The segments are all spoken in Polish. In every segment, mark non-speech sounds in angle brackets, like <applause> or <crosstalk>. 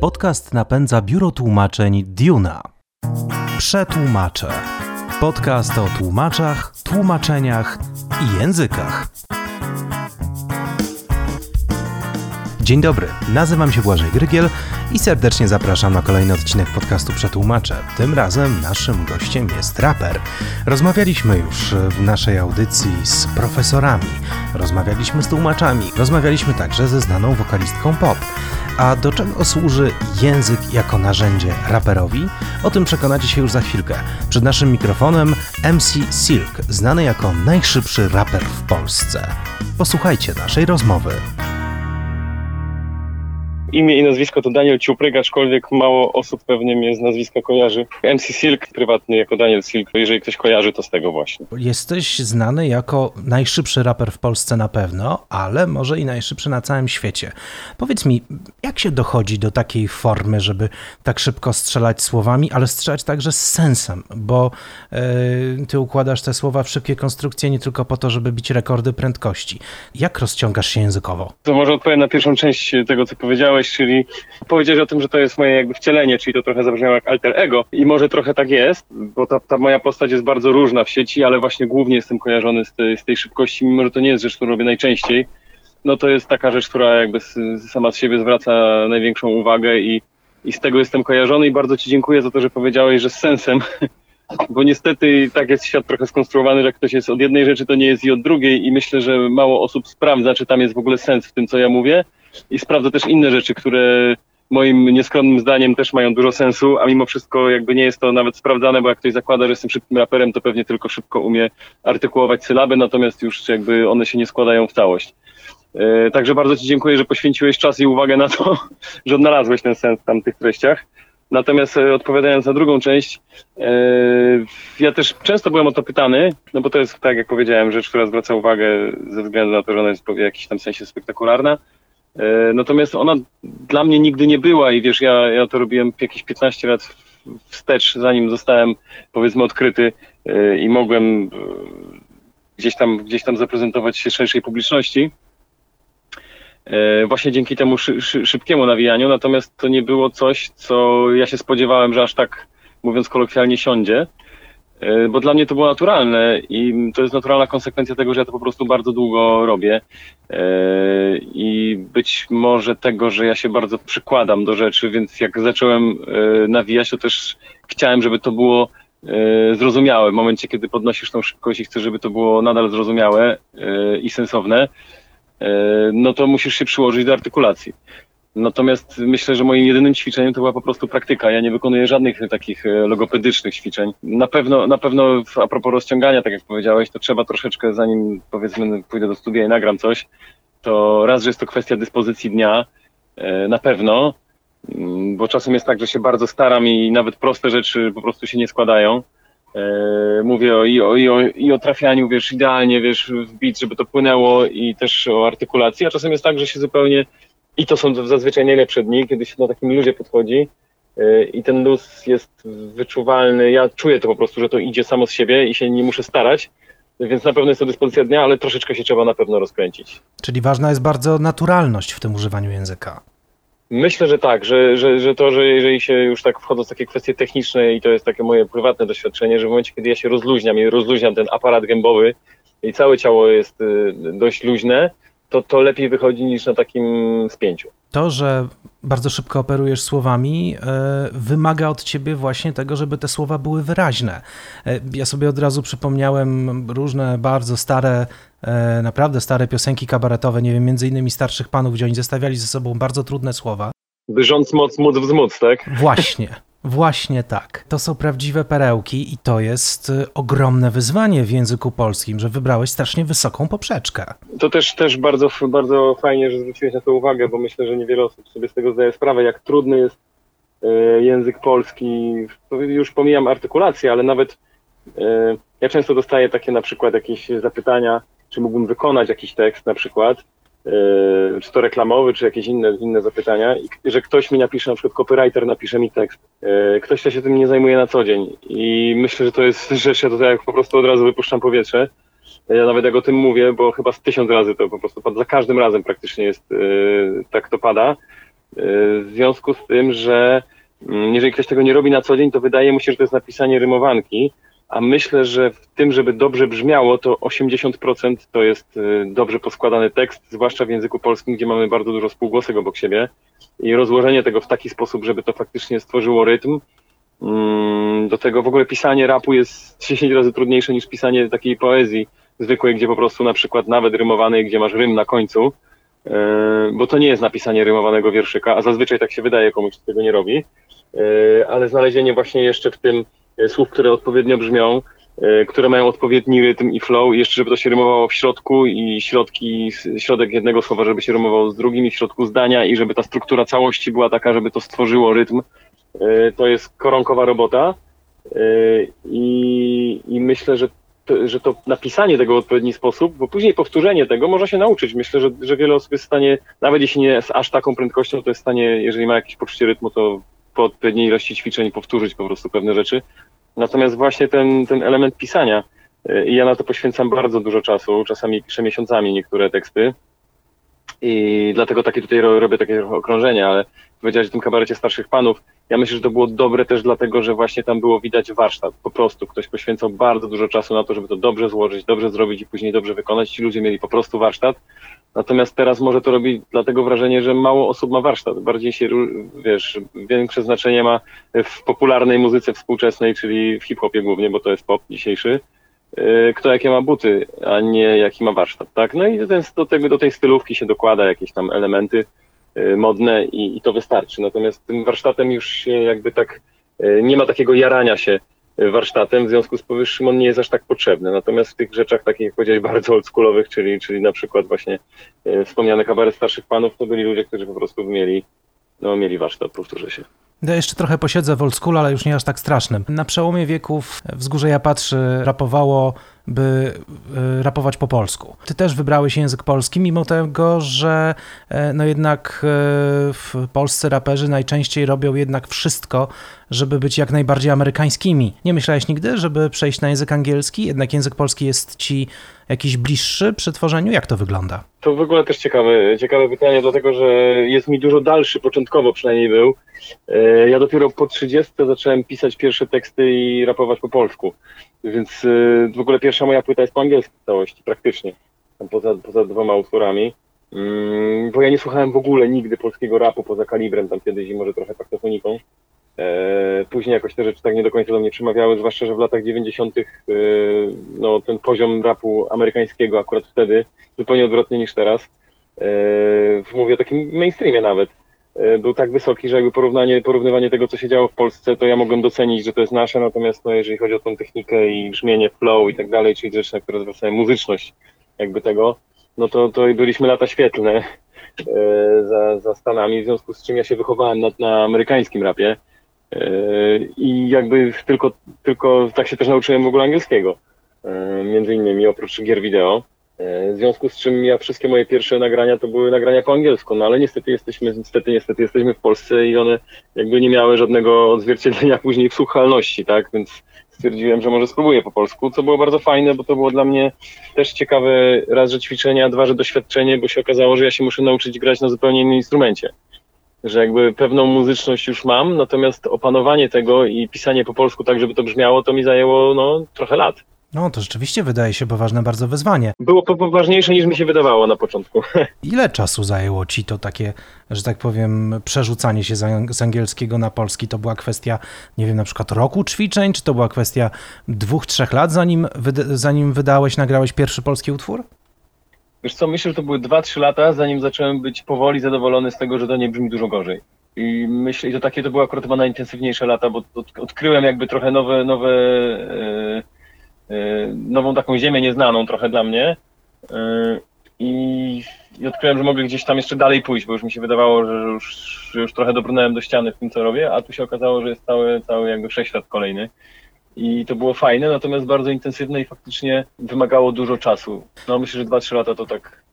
Podcast napędza biuro tłumaczeń Duna. Przetłumaczę. Podcast o tłumaczach, tłumaczeniach i językach. Dzień dobry, nazywam się Błażej Grygiel i serdecznie zapraszam na kolejny odcinek podcastu Przetłumaczę. Tym razem naszym gościem jest raper. Rozmawialiśmy już w naszej audycji z profesorami, rozmawialiśmy z tłumaczami, rozmawialiśmy także ze znaną wokalistką pop. A do czego służy język jako narzędzie raperowi? O tym przekonacie się już za chwilkę. Przed naszym mikrofonem MC Silk, znany jako najszybszy raper w Polsce. Posłuchajcie naszej rozmowy. Imię i nazwisko to Daniel Ciupryk, aczkolwiek mało osób pewnie mnie z nazwiska kojarzy. MC Silk, prywatny jako Daniel Silk, jeżeli ktoś kojarzy, to z tego właśnie. Jesteś znany jako najszybszy raper w Polsce na pewno, ale może i najszybszy na całym świecie. Powiedz mi, jak się dochodzi do takiej formy, żeby tak szybko strzelać słowami, ale strzelać także z sensem, bo yy, ty układasz te słowa w szybkie konstrukcje nie tylko po to, żeby bić rekordy prędkości. Jak rozciągasz się językowo? To może odpowiem na pierwszą część tego, co czyli powiedziałeś o tym, że to jest moje jakby wcielenie, czyli to trochę zabrzmiało jak alter ego. I może trochę tak jest, bo ta, ta moja postać jest bardzo różna w sieci, ale właśnie głównie jestem kojarzony z tej, z tej szybkości, mimo że to nie jest rzecz, którą robię najczęściej, no to jest taka rzecz, która jakby sama z siebie zwraca największą uwagę i, i z tego jestem kojarzony i bardzo Ci dziękuję za to, że powiedziałeś, że z sensem, <laughs> bo niestety tak jest świat trochę skonstruowany, że ktoś jest od jednej rzeczy, to nie jest i od drugiej i myślę, że mało osób sprawdza, czy tam jest w ogóle sens w tym, co ja mówię i sprawdza też inne rzeczy, które moim nieskromnym zdaniem też mają dużo sensu, a mimo wszystko jakby nie jest to nawet sprawdzane, bo jak ktoś zakłada, że jestem szybkim raperem, to pewnie tylko szybko umie artykułować sylaby, natomiast już jakby one się nie składają w całość. E, także bardzo Ci dziękuję, że poświęciłeś czas i uwagę na to, <laughs> że odnalazłeś ten sens tam w tych treściach. Natomiast e, odpowiadając na drugą część, e, ja też często byłem o to pytany, no bo to jest, tak jak powiedziałem, rzecz, która zwraca uwagę ze względu na to, że ona jest w jakimś tam sensie spektakularna. E, natomiast ona dla mnie nigdy nie była i wiesz, ja, ja to robiłem jakieś 15 lat wstecz, zanim zostałem powiedzmy odkryty e, i mogłem e, gdzieś tam, gdzieś tam zaprezentować się szerszej publiczności. Właśnie dzięki temu szy, szy, szybkiemu nawijaniu, natomiast to nie było coś, co ja się spodziewałem, że aż tak, mówiąc kolokwialnie, siądzie. E, bo dla mnie to było naturalne i to jest naturalna konsekwencja tego, że ja to po prostu bardzo długo robię e, i być może tego, że ja się bardzo przykładam do rzeczy, więc jak zacząłem e, nawijać, to też chciałem, żeby to było zrozumiałe. W momencie, kiedy podnosisz tą szybkość i chcesz, żeby to było nadal zrozumiałe i sensowne, no to musisz się przyłożyć do artykulacji. Natomiast myślę, że moim jedynym ćwiczeniem to była po prostu praktyka. Ja nie wykonuję żadnych takich e, logopedycznych ćwiczeń. Na pewno, na pewno a propos rozciągania, tak jak powiedziałeś, to trzeba troszeczkę, zanim powiedzmy pójdę do studia i nagram coś, to raz, że jest to kwestia dyspozycji dnia, e, na pewno, mm, bo czasem jest tak, że się bardzo staram i nawet proste rzeczy po prostu się nie składają. E, mówię o, i, o, i, o, i o trafianiu, wiesz, idealnie, wiesz, w bit, żeby to płynęło i też o artykulacji, a czasem jest tak, że się zupełnie i to są zazwyczaj najlepsze dni, kiedy się na takim luzie podchodzi y, i ten luz jest wyczuwalny. Ja czuję to po prostu, że to idzie samo z siebie i się nie muszę starać. Więc na pewno jest to dyspozycja dnia, ale troszeczkę się trzeba na pewno rozkręcić. Czyli ważna jest bardzo naturalność w tym używaniu języka. Myślę, że tak, że, że, że to, że jeżeli się już tak wchodzą w takie kwestie techniczne i to jest takie moje prywatne doświadczenie, że w momencie, kiedy ja się rozluźniam i rozluźniam ten aparat gębowy i całe ciało jest y, dość luźne, to, to lepiej wychodzi niż na takim spięciu. To, że bardzo szybko operujesz słowami, e, wymaga od ciebie właśnie tego, żeby te słowa były wyraźne. E, ja sobie od razu przypomniałem różne bardzo stare, e, naprawdę stare piosenki kabaretowe, nie wiem, między innymi starszych panów, gdzie oni zestawiali ze sobą bardzo trudne słowa. Wyrząd moc, móc wzmóc, tak? Właśnie. Właśnie tak. To są prawdziwe perełki i to jest y, ogromne wyzwanie w języku polskim, że wybrałeś strasznie wysoką poprzeczkę. To też, też bardzo, bardzo fajnie, że zwróciłeś na to uwagę, bo myślę, że niewiele osób sobie z tego zdaje sprawę, jak trudny jest y, język polski. Już pomijam artykulację, ale nawet y, ja często dostaję takie na przykład jakieś zapytania, czy mógłbym wykonać jakiś tekst na przykład czy to reklamowy, czy jakieś inne, inne zapytania, i że ktoś mi napisze, na przykład copywriter napisze mi tekst. E, ktoś, kto się tym nie zajmuje na co dzień. I myślę, że to jest rzecz, ja tutaj po prostu od razu wypuszczam powietrze. Ja nawet jak o tym mówię, bo chyba z tysiąc razy to po prostu za każdym razem praktycznie jest yy, tak to pada. Yy, w związku z tym, że yy, jeżeli ktoś tego nie robi na co dzień, to wydaje mu się, że to jest napisanie rymowanki, a myślę, że w tym, żeby dobrze brzmiało, to 80% to jest y, dobrze poskładany tekst, zwłaszcza w języku polskim, gdzie mamy bardzo dużo spółgłosek obok siebie. I rozłożenie tego w taki sposób, żeby to faktycznie stworzyło rytm. Mm, do tego w ogóle pisanie rapu jest 10 razy trudniejsze niż pisanie takiej poezji zwykłej, gdzie po prostu na przykład nawet rymowanej, gdzie masz rym na końcu, y, bo to nie jest napisanie rymowanego wierszyka, a zazwyczaj tak się wydaje komuś, kto tego nie robi, y, ale znalezienie właśnie jeszcze w tym słów, które odpowiednio brzmią, e, które mają odpowiedni rytm i flow, jeszcze żeby to się rymowało w środku i środki, środek jednego słowa, żeby się rymowało z drugim i w środku zdania i żeby ta struktura całości była taka, żeby to stworzyło rytm. E, to jest koronkowa robota i, i myślę, że to, że to napisanie tego w odpowiedni sposób, bo później powtórzenie tego można się nauczyć. Myślę, że, że wiele osób jest w stanie, nawet jeśli nie z aż taką prędkością, to jest w stanie, jeżeli ma jakieś poczucie rytmu, to po odpowiedniej ilości ćwiczeń powtórzyć po prostu pewne rzeczy. Natomiast właśnie ten, ten element pisania, y, i ja na to poświęcam bardzo dużo czasu, czasami piszę miesiącami niektóre teksty i dlatego takie tutaj robię takie okrążenia, ale powiedziałeś o tym kabarecie starszych panów. Ja myślę, że to było dobre też dlatego, że właśnie tam było widać warsztat. Po prostu ktoś poświęcał bardzo dużo czasu na to, żeby to dobrze złożyć, dobrze zrobić i później dobrze wykonać. Ci ludzie mieli po prostu warsztat. Natomiast teraz może to robić dlatego wrażenie, że mało osób ma warsztat. Bardziej się, wiesz, większe znaczenie ma w popularnej muzyce współczesnej, czyli w hip-hopie głównie, bo to jest pop dzisiejszy, y, kto jakie ma buty, a nie jaki ma warsztat, tak? No i do, tego, do tej stylówki się dokłada jakieś tam elementy y, modne i, i to wystarczy. Natomiast tym warsztatem już się jakby tak y, nie ma takiego jarania się warsztatem, w związku z powyższym on nie jest aż tak potrzebny. Natomiast w tych rzeczach takich, jak powiedziałeś, bardzo oldschoolowych, czyli, czyli na przykład właśnie e, wspomniany kabaret starszych panów, to byli ludzie, którzy po prostu mieli, no, mieli warsztat, powtórzę się. Ja jeszcze trochę posiedzę w old school, ale już nie aż tak strasznym. Na przełomie wieków Wzgórze Ja Patrzy rapowało by e, rapować po polsku. Ty też wybrałeś język polski, mimo tego, że e, no jednak e, w Polsce raperzy najczęściej robią jednak wszystko, żeby być jak najbardziej amerykańskimi. Nie myślałeś nigdy, żeby przejść na język angielski? Jednak język polski jest ci jakiś bliższy przy tworzeniu? Jak to wygląda? To w ogóle też ciekawe, ciekawe pytanie, dlatego że jest mi dużo dalszy, początkowo przynajmniej był. Ja dopiero po 30 zacząłem pisać pierwsze teksty i rapować po polsku. Więc w ogóle pierwsza moja płyta jest po angielsku w całości, praktycznie. Poza, poza dwoma utworami. Mm, bo ja nie słuchałem w ogóle nigdy polskiego rapu poza kalibrem, tam kiedyś i może trochę taktofoniką. E, później jakoś te rzeczy tak nie do końca do mnie przemawiały, zwłaszcza, że w latach 90. Y, no, ten poziom rapu amerykańskiego akurat wtedy zupełnie odwrotny niż teraz. E, mówię o takim mainstreamie nawet E, był tak wysoki, że jakby porównanie, porównywanie tego, co się działo w Polsce, to ja mogłem docenić, że to jest nasze, natomiast no, jeżeli chodzi o tą technikę i brzmienie, flow i tak dalej, czyli rzeczy, na które zwracają muzyczność jakby tego, no to, to byliśmy lata świetlne e, za, za Stanami, w związku z czym ja się wychowałem na, na amerykańskim rapie e, i jakby tylko, tylko tak się też nauczyłem w ogóle angielskiego, między innymi oprócz gier wideo. E, w związku z czym ja wszystkie moje pierwsze nagrania to były nagrania po angielsku, no ale niestety jesteśmy, niestety, niestety jesteśmy w Polsce i one jakby nie miały żadnego odzwierciedlenia <laughs> później w słuchalności, tak, więc stwierdziłem, że może spróbuję po polsku, co było bardzo fajne, bo to było dla mnie też ciekawe, raz, że ćwiczenia, dwa, że doświadczenie, bo się okazało, że ja się muszę nauczyć grać na zupełnie innym instrumencie. Że jakby pewną muzyczność już mam, natomiast opanowanie tego i pisanie po polsku tak, żeby to brzmiało, to mi zajęło no, trochę lat. No, to rzeczywiście wydaje się poważne bardzo wyzwanie. Było poważniejsze niż mi się wydawało na początku. <laughs> Ile czasu zajęło ci to takie, że tak powiem, przerzucanie się z angielskiego na polski? To była kwestia, nie wiem, na przykład roku ćwiczeń, czy to była kwestia dwóch, trzech lat, zanim, zanim wydałeś, nagrałeś pierwszy polski utwór? Wiesz co, myślę, że to były 2-3 lata, zanim zacząłem być powoli zadowolony z tego, że to nie brzmi dużo gorzej. I myślę, że takie to były akurat chyba najintensywniejsze lata, bo odkryłem jakby trochę nowe, nowe yy nową taką ziemię nieznaną trochę dla mnie. Y, I, I odkryłem, że mogę gdzieś tam jeszcze dalej pójść, bo już mi się wydawało, że już, już trochę dobrnąłem do ściany w tym, co robię, a tu się okazało, że jest cały, cały jakby wszechświat kolejny. I to było fajne, natomiast bardzo intensywne i faktycznie wymagało dużo czasu. No myślę, że 2-3 lata to tak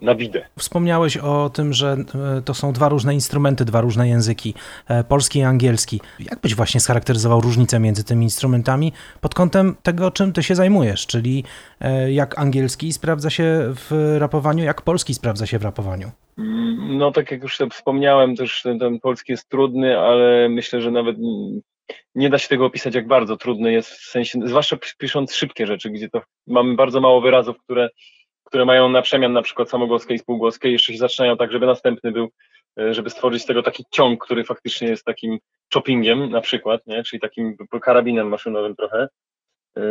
na widę. Wspomniałeś o tym, że e, to są dwa różne instrumenty, dwa różne języki, e, polski i angielski. Jak byś właśnie scharakteryzował różnicę między tymi instrumentami pod kątem tego, czym ty się zajmujesz, czyli e, jak angielski sprawdza się w rapowaniu, jak polski sprawdza się w rapowaniu? No tak jak już wspomniałem, też ten, ten polski jest trudny, ale myślę, że nawet nie da się tego opisać, jak bardzo trudny jest w sensie, zwłaszcza pisząc szybkie rzeczy, gdzie to mamy bardzo mało wyrazów, które które mają na przemian na przykład samogłoskę i spółgłoskę jeszcze się zaczynają tak, żeby następny był, e, żeby stworzyć z tego taki ciąg, który faktycznie jest takim choppingiem na przykład, nie? czyli takim karabinem maszynowym trochę, e,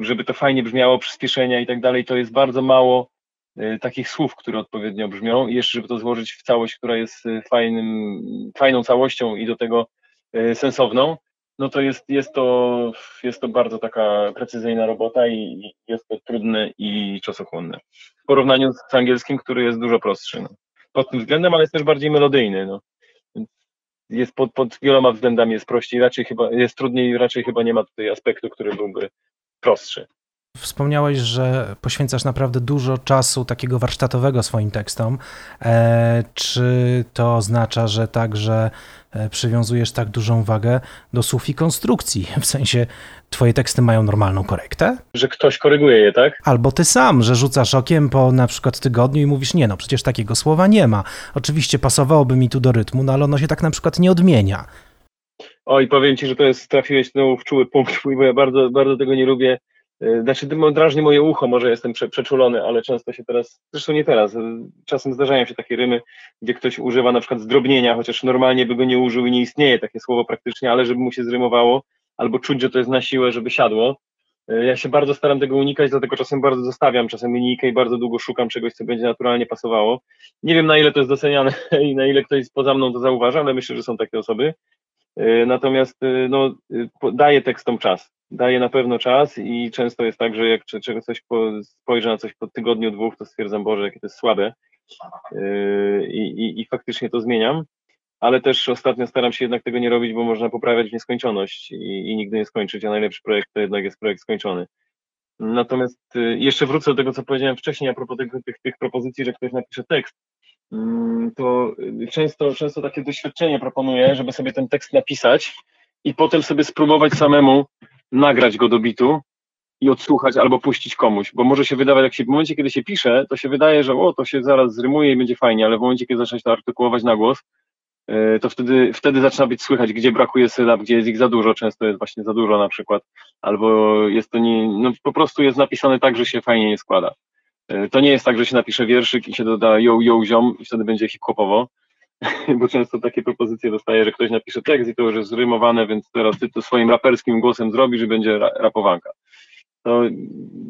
żeby to fajnie brzmiało, przyspieszenia i tak dalej, to jest bardzo mało e, takich słów, które odpowiednio brzmią. I jeszcze, żeby to złożyć w całość, która jest fajnym, fajną całością i do tego sensowną, no to jest, jest, to, jest to bardzo taka precyzyjna robota i jest to trudne i czasochłonne. W porównaniu z angielskim, który jest dużo prostszy. No. Pod tym względem, ale jest też bardziej melodyjny. No. Jest pod, pod wieloma względami jest prościej, raczej chyba jest trudniej, raczej chyba nie ma tutaj aspektu, który byłby prostszy. Wspomniałeś, że poświęcasz naprawdę dużo czasu takiego warsztatowego swoim tekstom. E, czy to oznacza, że także e, przywiązujesz tak dużą wagę do słów i konstrukcji? <laughs> W sensie, twoje teksty mają normalną korektę? Że ktoś koryguje je, tak? Albo ty sam, że rzucasz okiem po na przykład tygodniu i mówisz, nie no, przecież takiego słowa nie ma. Oczywiście pasowałoby mi tu do rytmu, no ale ono się tak na przykład nie odmienia. Oj, powiem ci, że to jest, trafiłeś znowu w czuły punkt, <laughs> bo ja bardzo, bardzo tego nie lubię znaczy, drażni moje ucho, może jestem prze, przeczulony, ale często się teraz, zresztą nie teraz, e, czasem zdarzają się takie rymy, gdzie ktoś używa na przykład zdrobnienia, chociaż normalnie by go nie użył i nie istnieje takie słowo praktycznie, ale żeby mu się zrymowało, albo czuć, że to jest na siłę, żeby siadło. E, ja się bardzo staram tego unikać, dlatego czasem bardzo zostawiam czasem linijkę i bardzo długo szukam czegoś, co będzie naturalnie pasowało. Nie wiem, na ile to jest doceniane <laughs> i na ile ktoś poza mną to zauważa, ale myślę, że są takie osoby. Natomiast no, daję tekstom czas daje na pewno czas i często jest tak, że jak czegoś coś spojrzę na coś po tygodniu, dwóch, to stwierdzam, Boże, jakie to jest słabe yy, i, i, faktycznie to zmieniam, ale też ostatnio staram się jednak tego nie robić, bo można poprawiać w nieskończoność i, i nigdy nie skończyć, a najlepszy projekt to jednak jest projekt skończony. Natomiast yy, jeszcze wrócę do tego, co powiedziałem wcześniej a propos tych, tych, tych propozycji, że ktoś napisze tekst. Mm, to często, często takie doświadczenie proponuję, żeby sobie ten tekst napisać i potem sobie spróbować samemu nagrać go do bitu i odsłuchać albo puścić komuś, bo może się wydawać, jak się w momencie, kiedy się pisze, to się wydaje, że o, to się zaraz zrymuje i będzie fajnie, ale w momencie, kiedy zacząć to artykułować na głos, e, to wtedy, wtedy zaczyna być słychać, gdzie brakuje sylab, gdzie jest ich za dużo, często jest właśnie za dużo na przykład, albo jest to nie, no po prostu jest napisane tak, że się fajnie nie składa. E, to nie jest tak, że się napisze wierszyk i się doda yo, yo, ziom i wtedy będzie hip-hopowo, <laughs> bo często takie propozycje dostaję, że ktoś napisze tekst i to już jest zrymowane, więc teraz ty to swoim raperskim głosem zrobisz i będzie rapowanka. To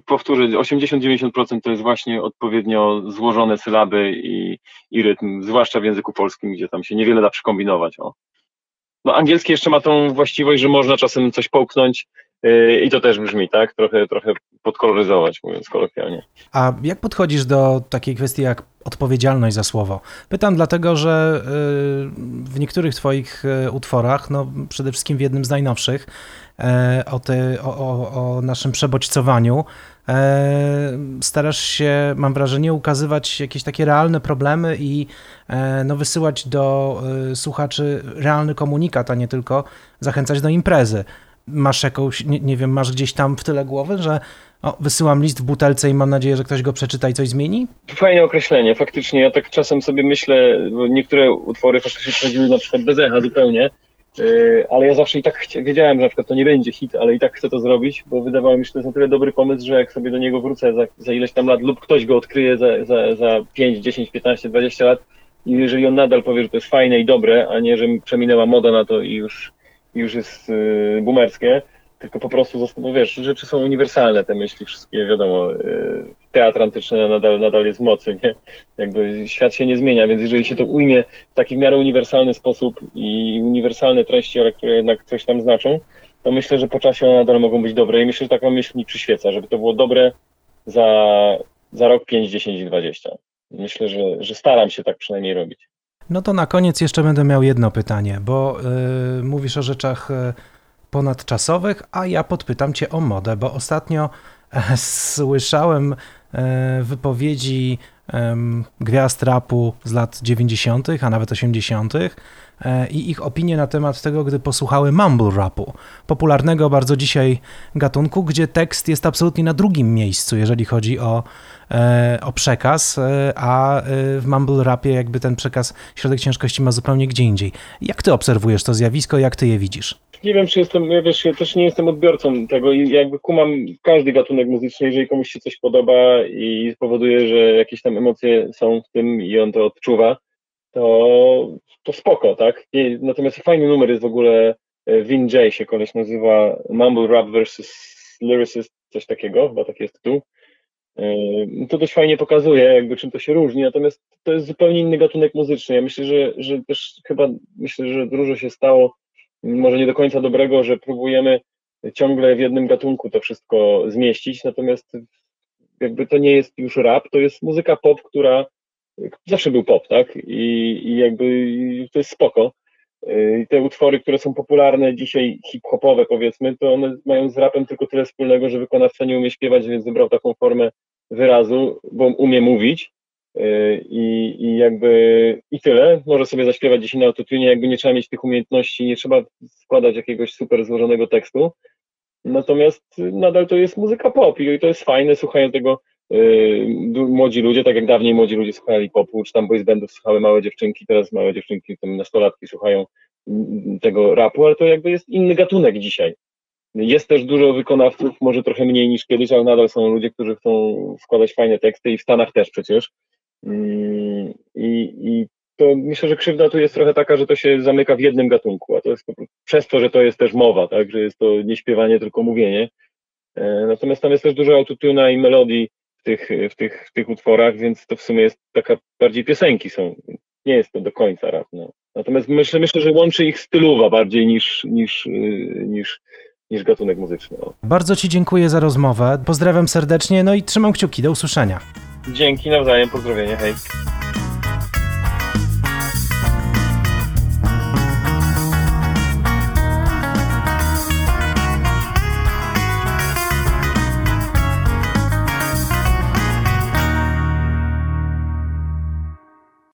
powtórzę, 80-90% to jest właśnie odpowiednio złożone sylaby i, i rytm, zwłaszcza w języku polskim, gdzie tam się niewiele da przykombinować. O. No, angielski jeszcze ma tą właściwość, że można czasem coś połknąć, i to też brzmi, tak? Trochę, trochę podkoloryzować, mówiąc kolokwialnie. A jak podchodzisz do takiej kwestii jak odpowiedzialność za słowo? Pytam dlatego, że y, w niektórych Twoich y, utworach, no przede wszystkim w jednym z najnowszych, e, o, ty, o, o, o naszym przebodźcowaniu, starasz się, mam wrażenie, ukazywać jakieś takie realne problemy i no, wysyłać do słuchaczy realny komunikat, a nie tylko zachęcać do imprezy. Masz jakąś, nie, nie wiem, masz gdzieś tam w tyle głowy, że o, wysyłam list w butelce i mam nadzieję, że ktoś go przeczyta i coś zmieni? Fajne określenie, faktycznie. Ja tak czasem sobie myślę, niektóre utwory faktycznie przechodziły na przykład bez echa zupełnie, yy, ale ja zawsze i tak wiedziałem, że na przykład to nie będzie hit, ale i tak chcę to zrobić, bo wydawało mi się, że to jest na tyle dobry pomysł, że jak sobie do niego wrócę za, za ileś tam lat lub ktoś go odkryje za, za, za 5, 10, 15, 20 lat i jeżeli on nadal powie, że to jest fajne i dobre, a nie, że przeminęła moda na to i już, już jest yy, boomerskie, tylko po prostu, no wiesz, rzeczy są uniwersalne, te myśli wszystkie, wiadomo, y, teatr antyczny nadal, nadal jest w mocy, nie? Jakby świat się nie zmienia, więc jeżeli się to ujmie w taki w miarę uniwersalny sposób i uniwersalne treści, ale które jednak coś tam znaczą, to myślę, że po czasie one nadal mogą być dobre i myślę, że taka myśl mi przyświeca, żeby to było dobre za, za rok 5, 10 i 20. Myślę, że, że staram się tak przynajmniej robić. No to na koniec jeszcze będę miał jedno pytanie, bo yy, mówisz o rzeczach yy ponadczasowych, a ja podpytam Cię o modę, bo ostatnio e, <laughs> słyszałem e, wypowiedzi gwiazd rapu z lat 90., a nawet 80., E, i ich opinie na temat tego, gdy posłuchały mumble rapu, popularnego bardzo dzisiaj gatunku, gdzie tekst jest absolutnie na drugim miejscu, jeżeli chodzi o, e, o przekaz, e, a w mumble rapie jakby ten przekaz, środek ciężkości ma zupełnie gdzie indziej. Jak ty obserwujesz to zjawisko, jak ty je widzisz? Nie wiem, czy jestem, ja wiesz, ja też nie jestem odbiorcą tego i jakby kumam każdy gatunek muzyczny, jeżeli komuś się coś podoba i spowoduje, że jakieś tam emocje są w tym i on to odczuwa, to, to spoko, tak? I, natomiast fajny numer jest w ogóle e, Vin J się koleś nazywa Mumble Rap versus Lyricist, coś takiego, chyba taki jest tytuł. E, to dość fajnie pokazuje, jakby czym to się różni, natomiast to jest zupełnie inny gatunek muzyczny. Ja myślę, że, że też chyba myślę, że dużo się stało, może nie do końca dobrego, że próbujemy ciągle w jednym gatunku to wszystko zmieścić, natomiast jakby to nie jest już rap, to jest muzyka pop, która zawsze był pop, tak? I, i jakby to jest spoko. I te utwory, które są popularne dzisiaj, hip-hopowe powiedzmy, to one mają z rapem tylko tyle wspólnego, że wykonawca nie umie śpiewać, więc wybrał taką formę wyrazu, bo umie mówić i, i jakby i tyle. Może sobie zaśpiewać dzisiaj na autotune, jakby nie trzeba mieć tych umiejętności, nie trzeba składać jakiegoś super złożonego tekstu. Natomiast nadal to jest muzyka pop i to jest fajne, słuchają tego Yy, młodzi ludzie, tak jak dawniej młodzi ludzie słuchali popu, czy tam boys bandów słuchały małe dziewczynki, teraz małe dziewczynki, tam nastolatki słuchają mm, tego rapu, ale to jakby jest inny gatunek dzisiaj. Jest też dużo wykonawców, może trochę mniej niż kiedyś, ale nadal są ludzie, którzy chcą składać fajne teksty i w Stanach też przecież. Mm, I, i to myślę, że krzywda tu jest trochę taka, że to się zamyka w jednym gatunku, a to jest przez to, że to jest też mowa, tak, że jest to nie śpiewanie, tylko mówienie. E, natomiast tam jest też dużo autotuna i melodii, tych, w, tych, w tych utworach, więc to w sumie jest taka bardziej piosenki są. Nie jest to do końca rap. No. Natomiast myślę, myślę, że łączy ich stylowa bardziej niż, niż, y, niż, niż gatunek muzyczny. Bardzo Ci dziękuję za rozmowę. Pozdrawiam serdecznie, no i trzymam kciuki. Do usłyszenia. Dzięki nawzajem, pozdrowienia, hej.